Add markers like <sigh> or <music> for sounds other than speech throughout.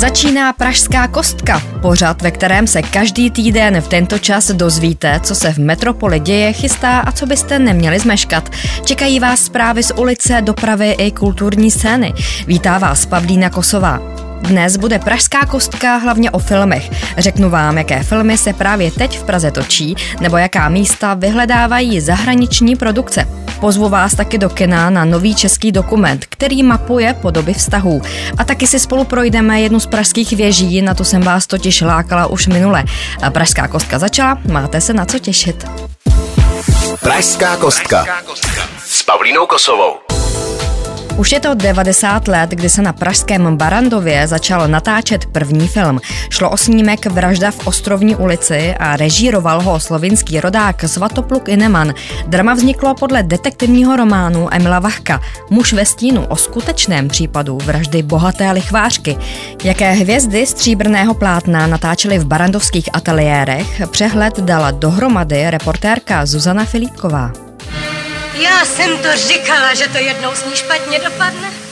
Začíná Pražská kostka, pořad, ve kterém se každý týden v tento čas dozvíte, co se v metropoli děje, chystá a co byste neměli zmeškat. Čekají vás zprávy z ulice, dopravy i kulturní scény. Vítá vás Pavlína Kosová. Dnes bude Pražská kostka hlavně o filmech. Řeknu vám, jaké filmy se právě teď v Praze točí, nebo jaká místa vyhledávají zahraniční produkce. Pozvu vás taky do kina na nový český dokument, který mapuje podoby vztahů. A taky si spolu projdeme jednu z pražských věží, na to jsem vás totiž lákala už minule. A Pražská kostka začala, máte se na co těšit. Pražská kostka s Pavlínou Kosovou. Už je to 90 let, kdy se na pražském Barandově začal natáčet první film. Šlo o snímek Vražda v Ostrovní ulici a režíroval ho slovinský rodák Svatopluk Ineman. Drama vzniklo podle detektivního románu Emila Vachka Muž ve stínu o skutečném případu vraždy bohaté lichvářky. Jaké hvězdy stříbrného plátna natáčely v barandovských ateliérech, přehled dala dohromady reportérka Zuzana Filipková. Já jsem to říkala, že to jednou s ní špatně dopadne.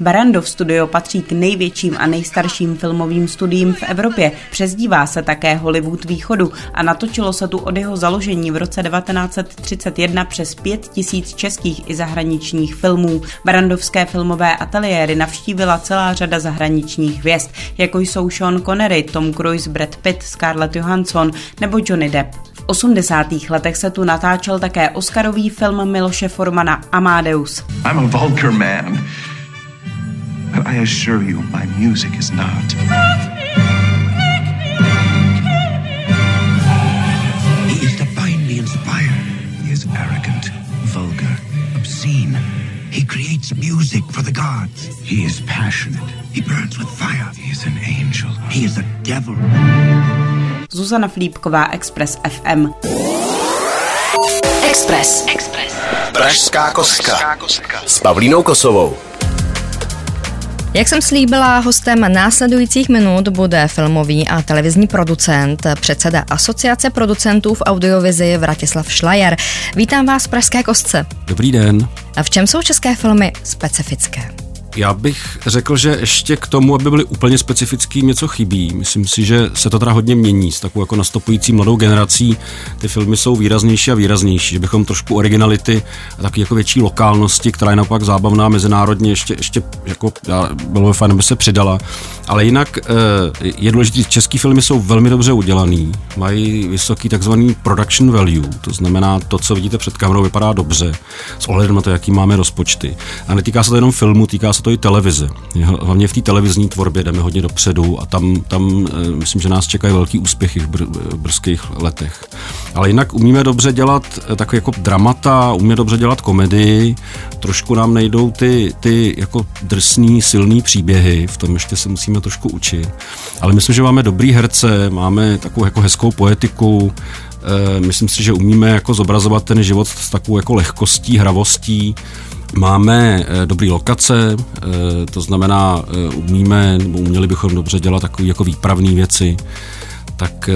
Barandov Studio patří k největším a nejstarším filmovým studiím v Evropě. Přezdívá se také Hollywood východu a natočilo se tu od jeho založení v roce 1931 přes 5 tisíc českých i zahraničních filmů. Barandovské filmové ateliéry navštívila celá řada zahraničních hvězd, jako jsou Sean Connery, Tom Cruise, Brad Pitt, Scarlett Johansson nebo Johnny Depp. V 80. letech se tu natáčel také Oscarový film Miloše Formana Amadeus. I'm a vulgar man. But I assure you, my music is not. He is divinely inspired. He is arrogant, vulgar, obscene. He creates music for the gods. He is passionate. He burns with fire. He is an angel. He is a devil. Zuzana Flípková, Express FM. Express. Express. Pražská kostka s Pavlínou Kosovou. Jak jsem slíbila, hostem následujících minut bude filmový a televizní producent, předseda Asociace producentů v audiovizi Vratislav Šlajer. Vítám vás v Pražské kostce. Dobrý den. A v čem jsou české filmy specifické? Já bych řekl, že ještě k tomu, aby byly úplně specifický, něco chybí. Myslím si, že se to teda hodně mění s takovou jako nastupující mladou generací. Ty filmy jsou výraznější a výraznější, že bychom trošku originality a taky jako větší lokálnosti, která je naopak zábavná mezinárodně, ještě, ještě jako, bylo by fajn, aby se přidala. Ale jinak eh, je důležité, český filmy jsou velmi dobře udělaný, mají vysoký takzvaný production value, to znamená to, co vidíte před kamerou, vypadá dobře, s ohledem na to, jaký máme rozpočty. A netýká se to jenom filmu, týká se to i televize. Hlavně v té televizní tvorbě jdeme hodně dopředu a tam, tam eh, myslím, že nás čekají velký úspěchy v, br- v brzkých letech. Ale jinak umíme dobře dělat eh, takové jako dramata, umíme dobře dělat komedii, trošku nám nejdou ty, ty jako drsný, silný příběhy, v tom ještě se musíme trošku učit. Ale myslím, že máme dobrý herce, máme takovou jako hezkou poetiku, eh, myslím si, že umíme jako zobrazovat ten život s takovou jako lehkostí, hravostí, Máme eh, dobré lokace, eh, to znamená, eh, umíme, nebo uměli bychom dobře dělat takové jako výpravné věci, tak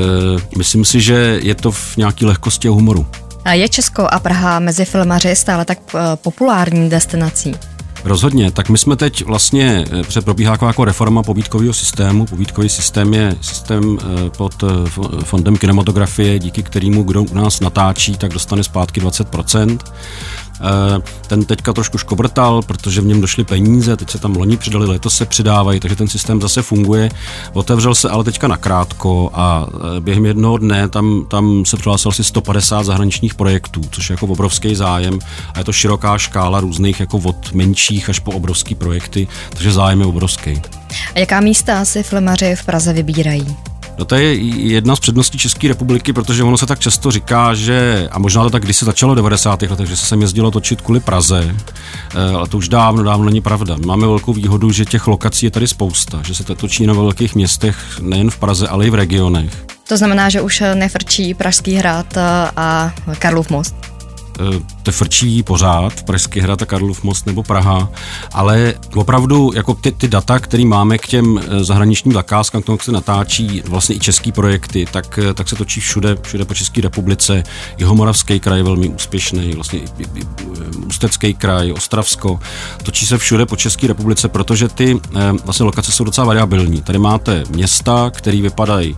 myslím si, že je to v nějaké lehkosti a humoru. A je Česko a Praha mezi filmaři stále tak populární destinací? Rozhodně, tak my jsme teď vlastně, protože probíhá jako reforma pobídkového systému. Pobídkový systém je systém pod fondem kinematografie, díky kterému kdo u nás natáčí, tak dostane zpátky 20%. Eh, ten teďka trošku škobrtal, protože v něm došly peníze, teď se tam loni přidali, letos se přidávají, takže ten systém zase funguje. Otevřel se ale teďka nakrátko a eh, během jednoho dne tam, tam se přihlásilo asi 150 zahraničních projektů, což je jako obrovský zájem a je to široká škála různých jako od menších až po obrovský projekty, takže zájem je obrovský. A jaká místa si filmaři v Praze vybírají? No to je jedna z předností České republiky, protože ono se tak často říká, že, a možná to tak když se začalo v 90. letech, že se sem jezdilo točit kvůli Praze, eh, ale to už dávno, dávno není pravda. Máme velkou výhodu, že těch lokací je tady spousta, že se to točí na velkých městech, nejen v Praze, ale i v regionech. To znamená, že už nefrčí Pražský hrad a Karlův most? To frčí pořád, Pražský hrad a Karlov most nebo Praha, ale opravdu jako ty, ty data, které máme k těm zahraničním zakázkám, k tomu, jak se natáčí vlastně i český projekty, tak, tak se točí všude, všude po České republice. Jihomoravský kraj je velmi úspěšný, vlastně i, i, i Ústecký kraj, Ostravsko. Točí se všude po České republice, protože ty vlastně lokace jsou docela variabilní. Tady máte města, které vypadají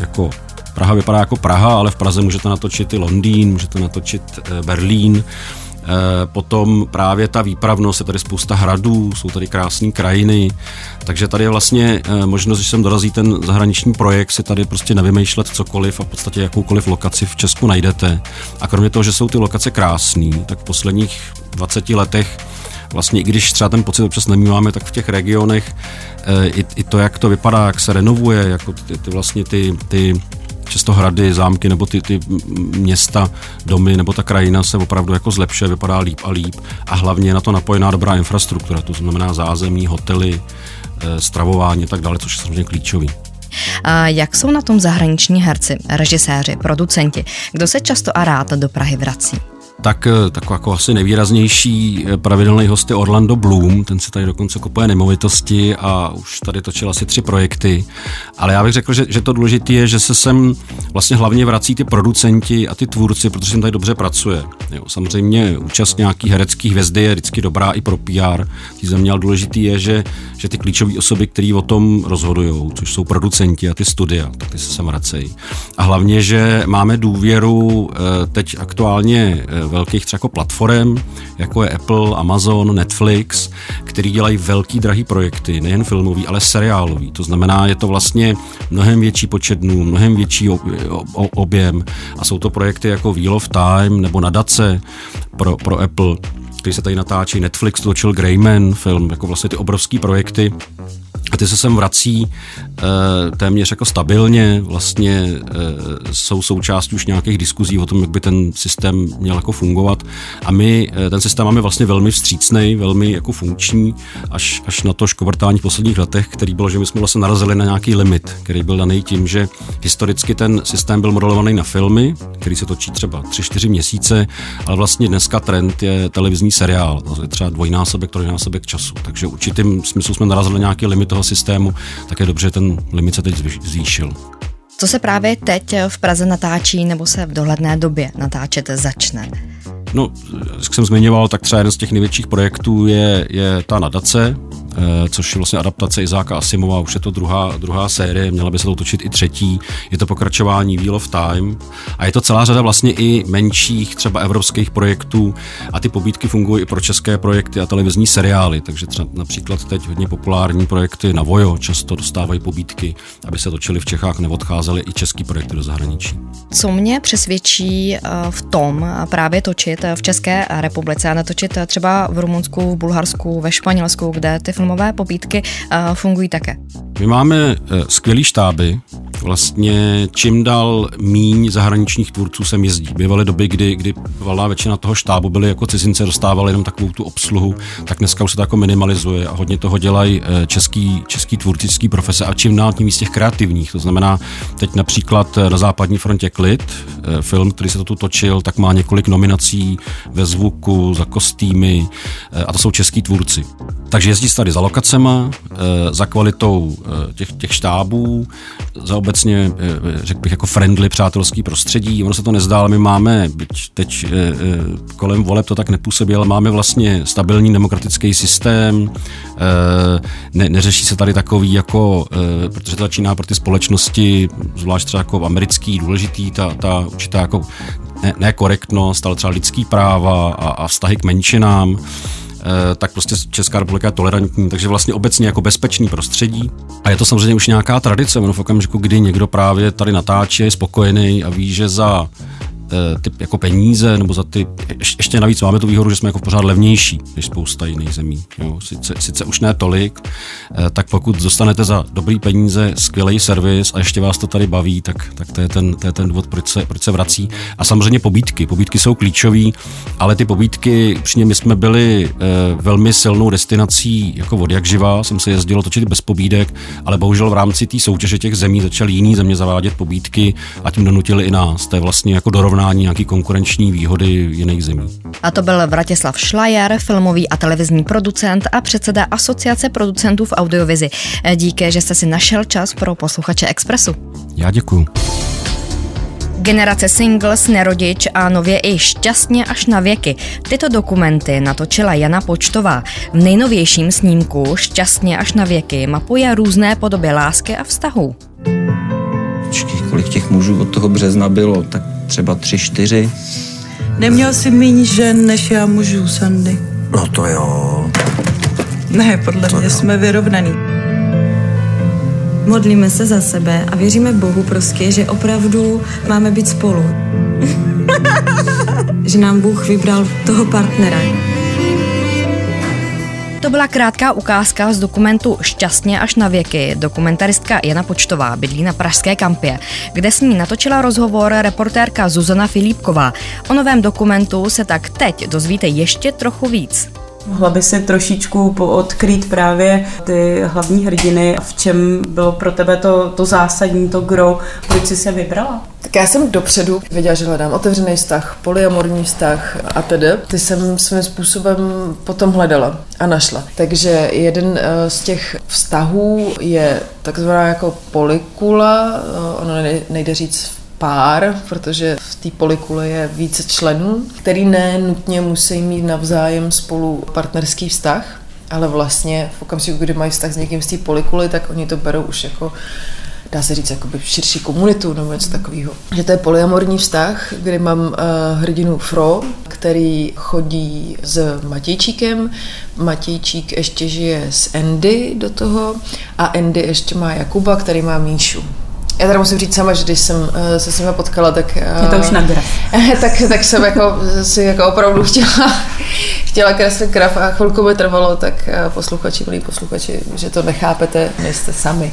jako Praha vypadá jako Praha, ale v Praze můžete natočit i Londýn, můžete natočit eh, Berlín. Eh, potom právě ta výpravnost, je tady spousta hradů, jsou tady krásné krajiny, takže tady je vlastně eh, možnost, když sem dorazí ten zahraniční projekt, si tady prostě nevymýšlet cokoliv a v podstatě jakoukoliv lokaci v Česku najdete. A kromě toho, že jsou ty lokace krásné, tak v posledních 20 letech vlastně i když třeba ten pocit občas nemýváme, tak v těch regionech i, i to, jak to vypadá, jak se renovuje, jako ty, ty vlastně ty, ty často hrady, zámky nebo ty, ty města, domy nebo ta krajina se opravdu jako zlepšuje, vypadá líp a líp a hlavně je na to napojená dobrá infrastruktura, to znamená zázemí, hotely, eh, stravování a tak dále, což je samozřejmě klíčový. A jak jsou na tom zahraniční herci, režiséři, producenti? Kdo se často a rád do Prahy vrací? Tak eh, takový jako asi nejvýraznější eh, pravidelný host je Orlando Bloom, ten se tady dokonce kupuje nemovitosti a už tady točil asi tři projekty. Ale já bych řekl, že, že to důležité je, že se sem vlastně hlavně vrací ty producenti a ty tvůrci, protože sem tady dobře pracuje. Jo, samozřejmě účast nějaký herecký hvězdy je vždycky dobrá i pro PR. Tí země, ale důležitý je, že, že ty klíčové osoby, které o tom rozhodují, což jsou producenti a ty studia, tak ty se sem vracejí. A hlavně, že máme důvěru eh, teď aktuálně velkých třeba jako platform, jako je Apple, Amazon, Netflix, který dělají velký drahý projekty, nejen filmový, ale seriálový. To znamená, je to vlastně mnohem větší počet dnů, mnohem větší objem a jsou to projekty jako Wheel of Time nebo Nadace pro, pro Apple který se tady natáčí. Netflix točil Greyman film, jako vlastně ty obrovský projekty, a ty se sem vrací e, téměř jako stabilně, vlastně e, jsou součástí už nějakých diskuzí o tom, jak by ten systém měl jako fungovat. A my e, ten systém máme vlastně velmi vstřícný, velmi jako funkční, až, až na to škovrtání v posledních letech, který bylo, že my jsme vlastně narazili na nějaký limit, který byl daný tím, že historicky ten systém byl modelovaný na filmy, který se točí třeba 3-4 měsíce, ale vlastně dneska trend je televizní seriál, to je třeba dvojnásobek, trojnásobek času. Takže určitým smyslu jsme narazili na nějaký limit toho systému, tak je dobře, že ten limit se teď zvýšil. Co se právě teď v Praze natáčí nebo se v dohledné době natáčet začne? No, jak jsem zmiňoval, tak třeba jeden z těch největších projektů je, je ta nadace, což je vlastně adaptace Izáka Asimova, už je to druhá, druhá série, měla by se to točit i třetí, je to pokračování Wheel of Time a je to celá řada vlastně i menších třeba evropských projektů a ty pobídky fungují i pro české projekty a televizní seriály, takže třeba například teď hodně populární projekty na Vojo často dostávají pobídky, aby se točili v Čechách, neodcházely i český projekty do zahraničí. Co mě přesvědčí eh, v tom právě točit v České republice a netočit třeba v Rumunsku, v Bulharsku, ve Španělsku, kde ty filmové pobídky eh, fungují také. My máme eh, skvělý štáby, vlastně čím dál míň zahraničních tvůrců sem jezdí. Bývaly doby, kdy, kdy valná většina toho štábu byly jako cizince, dostávali jenom takovou tu obsluhu, tak dneska už se to jako minimalizuje a hodně toho dělají eh, český, český tvůrcický profese a čím dál tím z těch kreativních. To znamená, teď například na západní frontě Klid, film, který se to tu točil, tak má několik nominací ve zvuku, za kostýmy a to jsou český tvůrci. Takže jezdí tady za lokacema, eh, za kvalitou eh, těch, těch štábů, za obecně, eh, řekl bych, jako friendly přátelský prostředí. Ono se to nezdá, ale my máme, byť teď kolem voleb to tak nepůsobí, ale máme vlastně stabilní demokratický systém, ne, neřeší se tady takový jako, protože to začíná pro ty společnosti, zvlášť třeba jako americký, důležitý, ta, ta určitá jako ne, ne korektnost, ale třeba lidský práva a, a vztahy k menšinám. Eh, tak prostě Česká republika je tolerantní, takže vlastně obecně jako bezpečný prostředí. A je to samozřejmě už nějaká tradice, v okamžiku, kdy někdo právě tady natáčí, je spokojený a ví, že za ty jako peníze, nebo za ty, ještě navíc máme tu výhodu, že jsme jako pořád levnější než spousta jiných zemí. Jo. Sice, sice už ne tolik, eh, tak pokud dostanete za dobrý peníze skvělý servis a ještě vás to tady baví, tak, tak to, je ten, to je ten důvod, proč se, proč se vrací. A samozřejmě pobídky. Pobídky jsou klíčové, ale ty pobídky, přímě my jsme byli e, velmi silnou destinací jako od jak živá, jsem se jezdil točit bez pobídek, ale bohužel v rámci té soutěže těch zemí začaly jiný země zavádět pobídky a tím donutili i nás. To je vlastně jako dorovnání překonání nějaký konkurenční výhody jiných zemí. A to byl Vratislav Šlajer, filmový a televizní producent a předseda Asociace producentů v audiovizi. Díky, že jste si našel čas pro posluchače Expressu. Já děkuju. Generace singles, nerodič a nově i šťastně až na věky. Tyto dokumenty natočila Jana Počtová. V nejnovějším snímku Šťastně až na věky mapuje různé podoby lásky a vztahů. Počkej, kolik těch mužů od toho března bylo? Tak třeba tři, čtyři. Neměl jsi méně žen než já mužů, Sandy. No to jo. Ne, podle to mě jo. jsme vyrovnaný. Modlíme se za sebe a věříme Bohu prostě, že opravdu máme být spolu. <laughs> že nám Bůh vybral toho partnera. To byla krátká ukázka z dokumentu Šťastně až na věky. Dokumentaristka Jana Počtová bydlí na Pražské kampě, kde s ní natočila rozhovor reportérka Zuzana Filipková. O novém dokumentu se tak teď dozvíte ještě trochu víc. Mohla by si trošičku odkrýt právě ty hlavní hrdiny a v čem bylo pro tebe to, to zásadní, to grow, proč jsi se vybrala? Tak já jsem dopředu věděla, že hledám otevřený vztah, polyamorní vztah a tedy. Ty jsem svým způsobem potom hledala a našla. Takže jeden eh, z těch vztahů je takzvaná jako polikula, eh, ono nejde říct pár, protože v té polikule je více členů, který ne nutně musí mít navzájem spolu partnerský vztah, ale vlastně v okamžiku, kdy mají vztah s někým z té polikuly, tak oni to berou už jako dá se říct, jakoby širší komunitu nebo něco takového. Že to je polyamorní vztah, kdy mám uh, hrdinu Fro, který chodí s Matějčíkem. Matějčík ještě žije s Andy do toho a Andy ještě má Jakuba, který má Míšu. Já teda musím říct sama, že když jsem uh, se s nimi potkala, tak... Uh, je to už na graf. <laughs> tak, tak jsem jako, si jako opravdu chtěla, <laughs> chtěla kreslit graf a chvilku mi trvalo, tak uh, posluchači, milí posluchači, že to nechápete, nejste sami.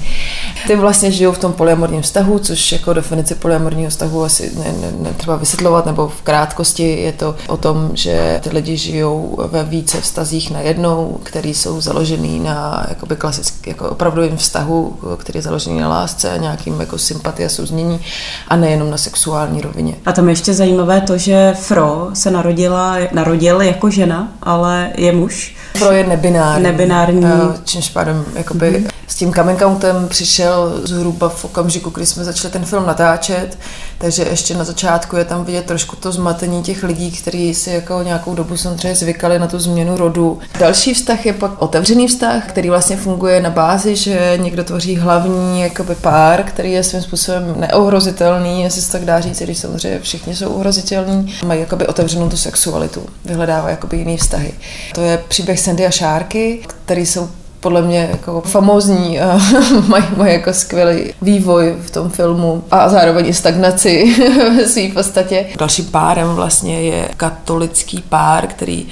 Ty vlastně žijou v tom polyamorním vztahu, což jako definici polyamorního vztahu asi ne, ne, netřeba vysvětlovat, nebo v krátkosti je to o tom, že ty lidi žijou ve více vztazích na jednou, který jsou založený na jakoby klasický, jako opravdovým vztahu, který je založený na lásce a nějakým jako sympatie a souznění a nejenom na sexuální rovině. A tam ještě zajímavé to, že Fro se narodila, narodil jako žena, ale je muž. Fro je nebinární. Nebinární. Čímž pádem jakoby mm-hmm. s tím coming outem přišel zhruba v okamžiku, kdy jsme začali ten film natáčet, takže ještě na začátku je tam vidět trošku to zmatení těch lidí, kteří si jako nějakou dobu samozřejmě zvykali na tu změnu rodu. Další vztah je pak otevřený vztah, který vlastně funguje na bázi, že někdo tvoří hlavní jakoby pár, který je svým způsobem neohrozitelný, jestli se tak dá říct, když samozřejmě všichni jsou ohrozitelní, mají jakoby otevřenou tu sexualitu, vyhledávají jakoby jiný vztahy. To je příběh Sandy a Šárky, který jsou podle mě jako famózní a <laughs> mají, mají jako skvělý vývoj v tom filmu a zároveň i stagnaci <laughs> ve své podstatě. Dalším párem vlastně je katolický pár, který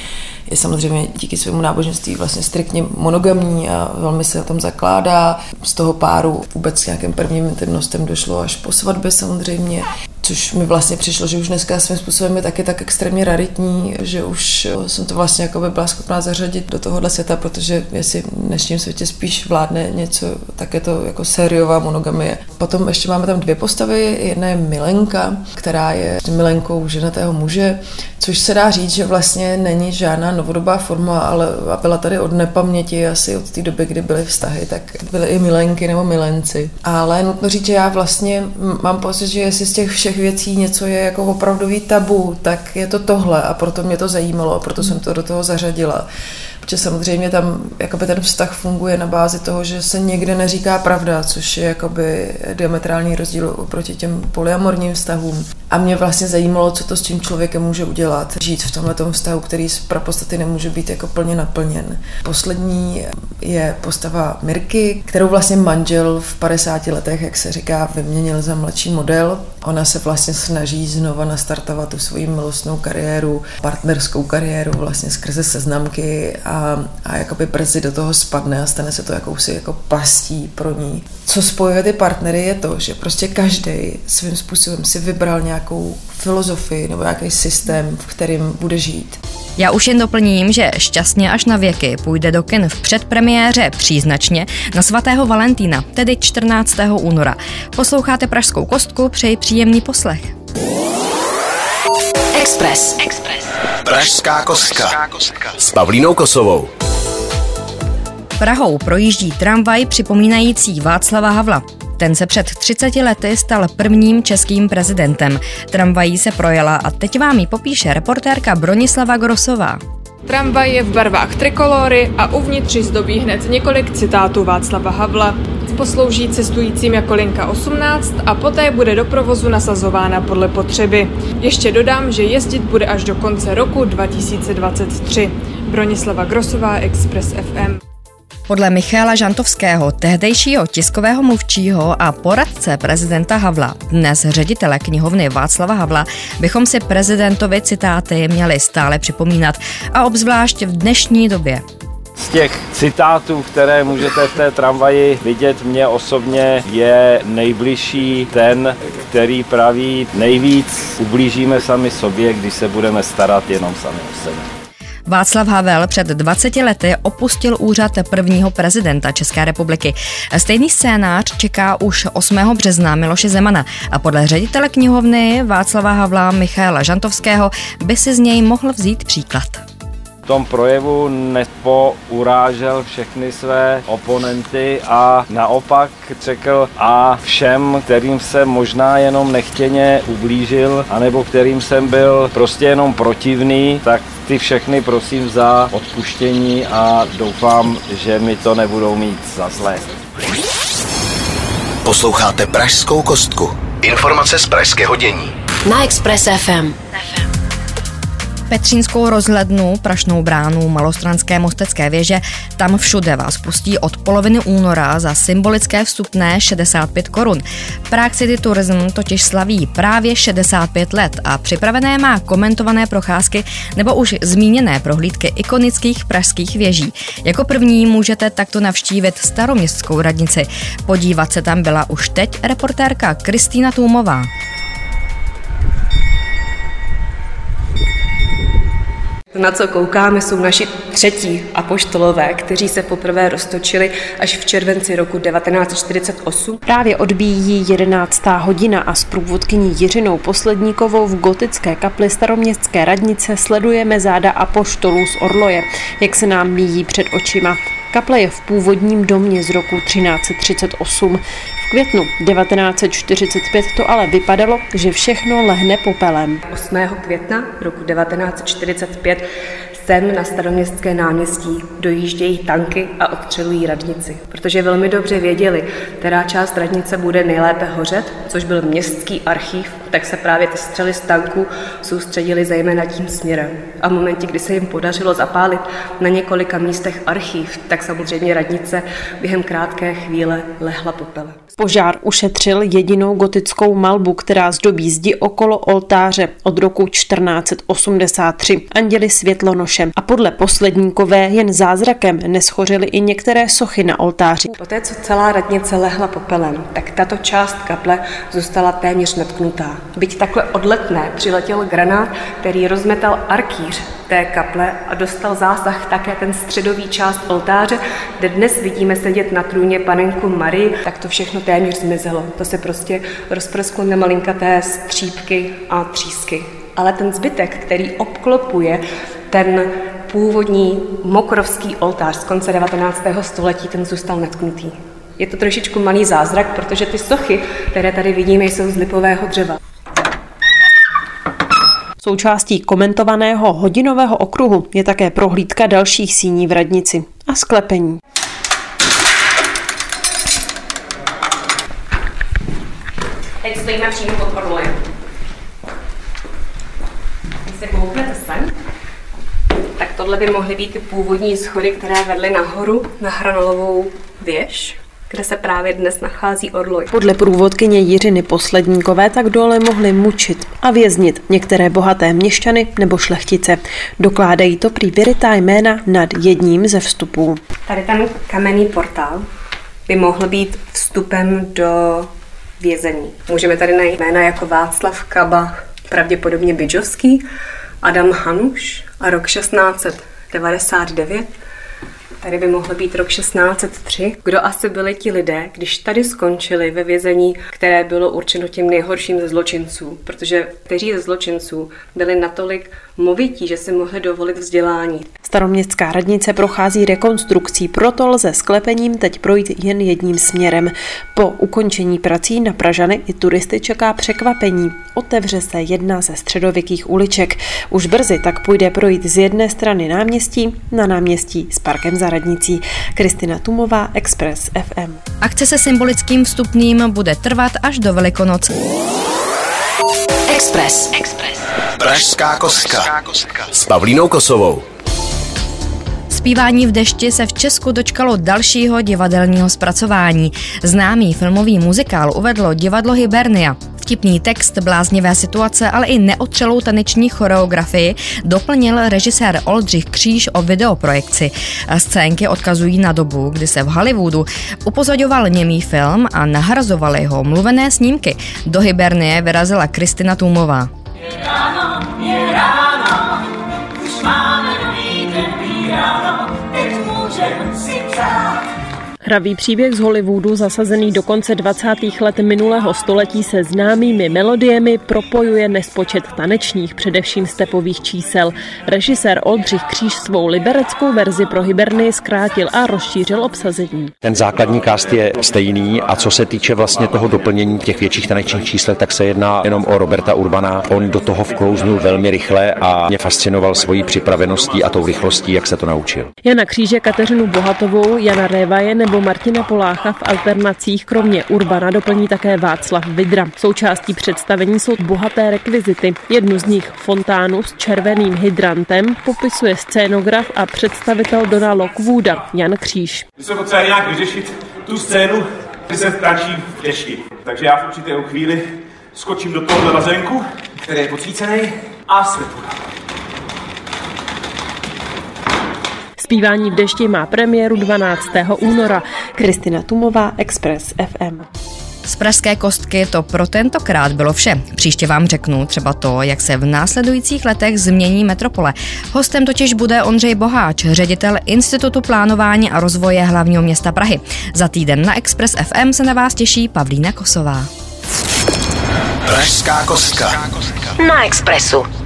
je samozřejmě díky svému náboženství vlastně striktně monogamní a velmi se na tom zakládá. Z toho páru vůbec nějakým prvním intimnostem došlo až po svatbě samozřejmě což mi vlastně přišlo, že už dneska svým způsobem je taky tak extrémně raritní, že už jsem to vlastně jako by byla schopná zařadit do tohohle světa, protože jestli v dnešním světě spíš vládne něco, tak je to jako sériová monogamie. Potom ještě máme tam dvě postavy, jedna je Milenka, která je milenkou ženatého muže, což se dá říct, že vlastně není žádná novodobá forma, ale byla tady od nepaměti asi od té doby, kdy byly vztahy, tak byly i milenky nebo milenci. Ale nutno říct, že já vlastně mám pocit, že jestli z těch všech těch věcí něco je jako opravdový tabu, tak je to tohle a proto mě to zajímalo a proto jsem to do toho zařadila. Protože samozřejmě tam jakoby ten vztah funguje na bázi toho, že se někde neříká pravda, což je jakoby diametrální rozdíl oproti těm polyamorním vztahům. A mě vlastně zajímalo, co to s tím člověkem může udělat. Žít v tomhle vztahu, který z podstaty nemůže být jako plně naplněn. Poslední je postava Mirky, kterou vlastně manžel v 50 letech, jak se říká, vyměnil za mladší model. Ona se vlastně snaží znova nastartovat tu svoji milostnou kariéru, partnerskou kariéru vlastně skrze seznamky a, a jakoby brzy do toho spadne a stane se to jakousi jako pastí pro ní. Co spojuje ty partnery je to, že prostě každý svým způsobem si vybral nějakou filozofii nebo nějaký systém, v kterým bude žít. Já už jen doplním, že šťastně až na věky půjde do kin v předpremiéře příznačně na svatého Valentína, tedy 14. února. Posloucháte Pražskou kostku, přeji příjemný poslech. Express. Express. Pražská kostka. S Pavlínou Kosovou. Prahou projíždí tramvaj připomínající Václava Havla. Ten se před 30 lety stal prvním českým prezidentem. Tramvají se projela a teď vám ji popíše reportérka Bronislava Grosová. Tramvaj je v barvách trikolory a uvnitř zdobí hned několik citátů Václava Havla. Poslouží cestujícím jako linka 18 a poté bude do provozu nasazována podle potřeby. Ještě dodám, že jezdit bude až do konce roku 2023. Bronislava Grosová, Express FM. Podle Michála Žantovského, tehdejšího tiskového mluvčího a poradce prezidenta Havla, dnes ředitele knihovny Václava Havla, bychom si prezidentovi citáty měli stále připomínat a obzvlášť v dnešní době. Z těch citátů, které můžete v té tramvaji vidět, mě osobně je nejbližší ten, který praví nejvíc ublížíme sami sobě, když se budeme starat jenom sami o sebe. Václav Havel před 20 lety opustil úřad prvního prezidenta České republiky. Stejný scénář čeká už 8. března Miloše Zemana a podle ředitele knihovny Václava Havla Michaela Žantovského by si z něj mohl vzít příklad tom projevu nepourážel všechny své oponenty a naopak řekl a všem, kterým se možná jenom nechtěně ublížil, anebo kterým jsem byl prostě jenom protivný, tak ty všechny prosím za odpuštění a doufám, že mi to nebudou mít za zlé. Posloucháte Pražskou kostku. Informace z pražského dění. Na Express FM. Petřínskou rozhlednu, Prašnou bránu, Malostranské mostecké věže, tam všude vás pustí od poloviny února za symbolické vstupné 65 korun. Prague City Tourism totiž slaví právě 65 let a připravené má komentované procházky nebo už zmíněné prohlídky ikonických pražských věží. Jako první můžete takto navštívit staroměstskou radnici. Podívat se tam byla už teď reportérka Kristýna Tůmová. Na co koukáme, jsou naši třetí apoštolové, kteří se poprvé roztočili až v červenci roku 1948. Právě odbíjí 11. hodina a s průvodkyní Jiřinou Posledníkovou v gotické kapli staroměstské radnice sledujeme záda apoštolů z Orloje, jak se nám míjí před očima. Kaple je v původním domě z roku 1338. V květnu 1945 to ale vypadalo, že všechno lehne popelem. 8. května roku 1945 Sem na staroměstské náměstí dojíždějí tanky a odstřelují radnici, protože velmi dobře věděli, která část radnice bude nejlépe hořet, což byl městský archív, tak se právě ty střely z tanků soustředili zejména tím směrem. A v momentě, kdy se jim podařilo zapálit na několika místech archív, tak samozřejmě radnice během krátké chvíle lehla popele. Požár ušetřil jedinou gotickou malbu, která zdobí zdi okolo oltáře od roku 1483. Anděli světlonošem. A podle posledníkové jen zázrakem neschořily i některé sochy na oltáři. Poté, co celá radnice lehla popelem, tak tato část kaple zůstala téměř netknutá. Byť takhle odletné přiletěl granát, který rozmetal arkýř té kaple a dostal zásah také ten středový část oltáře, kde dnes vidíme sedět na trůně panenku Marii, tak to všechno téměř zmizelo. To se prostě rozprsklo na malinkaté střípky a třísky. Ale ten zbytek, který obklopuje ten původní mokrovský oltář z konce 19. století, ten zůstal netknutý. Je to trošičku malý zázrak, protože ty sochy, které tady vidíme, jsou z lipového dřeva. Součástí komentovaného hodinového okruhu je také prohlídka dalších síní v radnici a sklepení. Teď stojíme přímo pod orlojem. Když se kouknete sem, tak tohle by mohly být ty původní schody, které vedly nahoru na hranolovou věž kde se právě dnes nachází orloj. Podle průvodkyně Jiřiny Posledníkové tak dole mohli mučit a věznit některé bohaté měšťany nebo šlechtice. Dokládají to prý vyrytá jména nad jedním ze vstupů. Tady ten kamenný portál by mohl být vstupem do vězení. Můžeme tady najít jména jako Václav Kaba, pravděpodobně Bydžovský, Adam Hanuš a rok 1699 Tady by mohl být rok 1603. Kdo asi byli ti lidé, když tady skončili ve vězení, které bylo určeno těm nejhorším ze zločinců? Protože kteří ze zločinců byli natolik movití, že si mohli dovolit vzdělání. Staroměstská radnice prochází rekonstrukcí, proto lze sklepením teď projít jen jedním směrem. Po ukončení prací na Pražany i turisty čeká překvapení. Otevře se jedna ze středověkých uliček. Už brzy tak půjde projít z jedné strany náměstí na náměstí s parkem za radnicí. Kristina Tumová, Express FM. Akce se symbolickým vstupným bude trvat až do Velikonoc. Express. Express. Pražská kostka. S Pavlínou Kosovou. Zpívání v dešti se v Česku dočkalo dalšího divadelního zpracování. Známý filmový muzikál uvedlo divadlo Hibernia. Vtipný text, bláznivé situace, ale i neotřelou taneční choreografii doplnil režisér Oldřich Kříž o videoprojekci. Scénky odkazují na dobu, kdy se v Hollywoodu upozadoval němý film a nahrazovali ho mluvené snímky. Do Hibernie vyrazila Kristina Tůmová. Je ráno, je ráno, už máme teď můžeme si přát. Hravý příběh z Hollywoodu, zasazený do konce 20. let minulého století se známými melodiemi, propojuje nespočet tanečních, především stepových čísel. Režisér Oldřich Kříž svou libereckou verzi pro Hiberny zkrátil a rozšířil obsazení. Ten základní cast je stejný a co se týče vlastně toho doplnění těch větších tanečních čísel, tak se jedná jenom o Roberta Urbana. On do toho vklouznul velmi rychle a mě fascinoval svojí připraveností a tou rychlostí, jak se to naučil. Jana Kříže, Kateřinu Bohatovou, Jana Révaje nebo nebo Martina Polácha v alternacích kromě Urbana doplní také Václav Vidra. Součástí představení jsou bohaté rekvizity. Jednu z nich, fontánu s červeným hydrantem, popisuje scénograf a představitel Dona Lockwooda, Jan Kříž. My jsme potřebovali nějak vyřešit tu scénu, kdy se vtáčí v dešti. Takže já v určité chvíli skočím do tohohle bazénku, který je podsvícený a světlu. Zpívání v dešti má premiéru 12. února. Kristina Tumová, Express FM. Z Pražské kostky to pro tentokrát bylo vše. Příště vám řeknu třeba to, jak se v následujících letech změní metropole. Hostem totiž bude Ondřej Boháč, ředitel Institutu plánování a rozvoje hlavního města Prahy. Za týden na Express FM se na vás těší Pavlína Kosová. Pražská kostka. Na Expressu.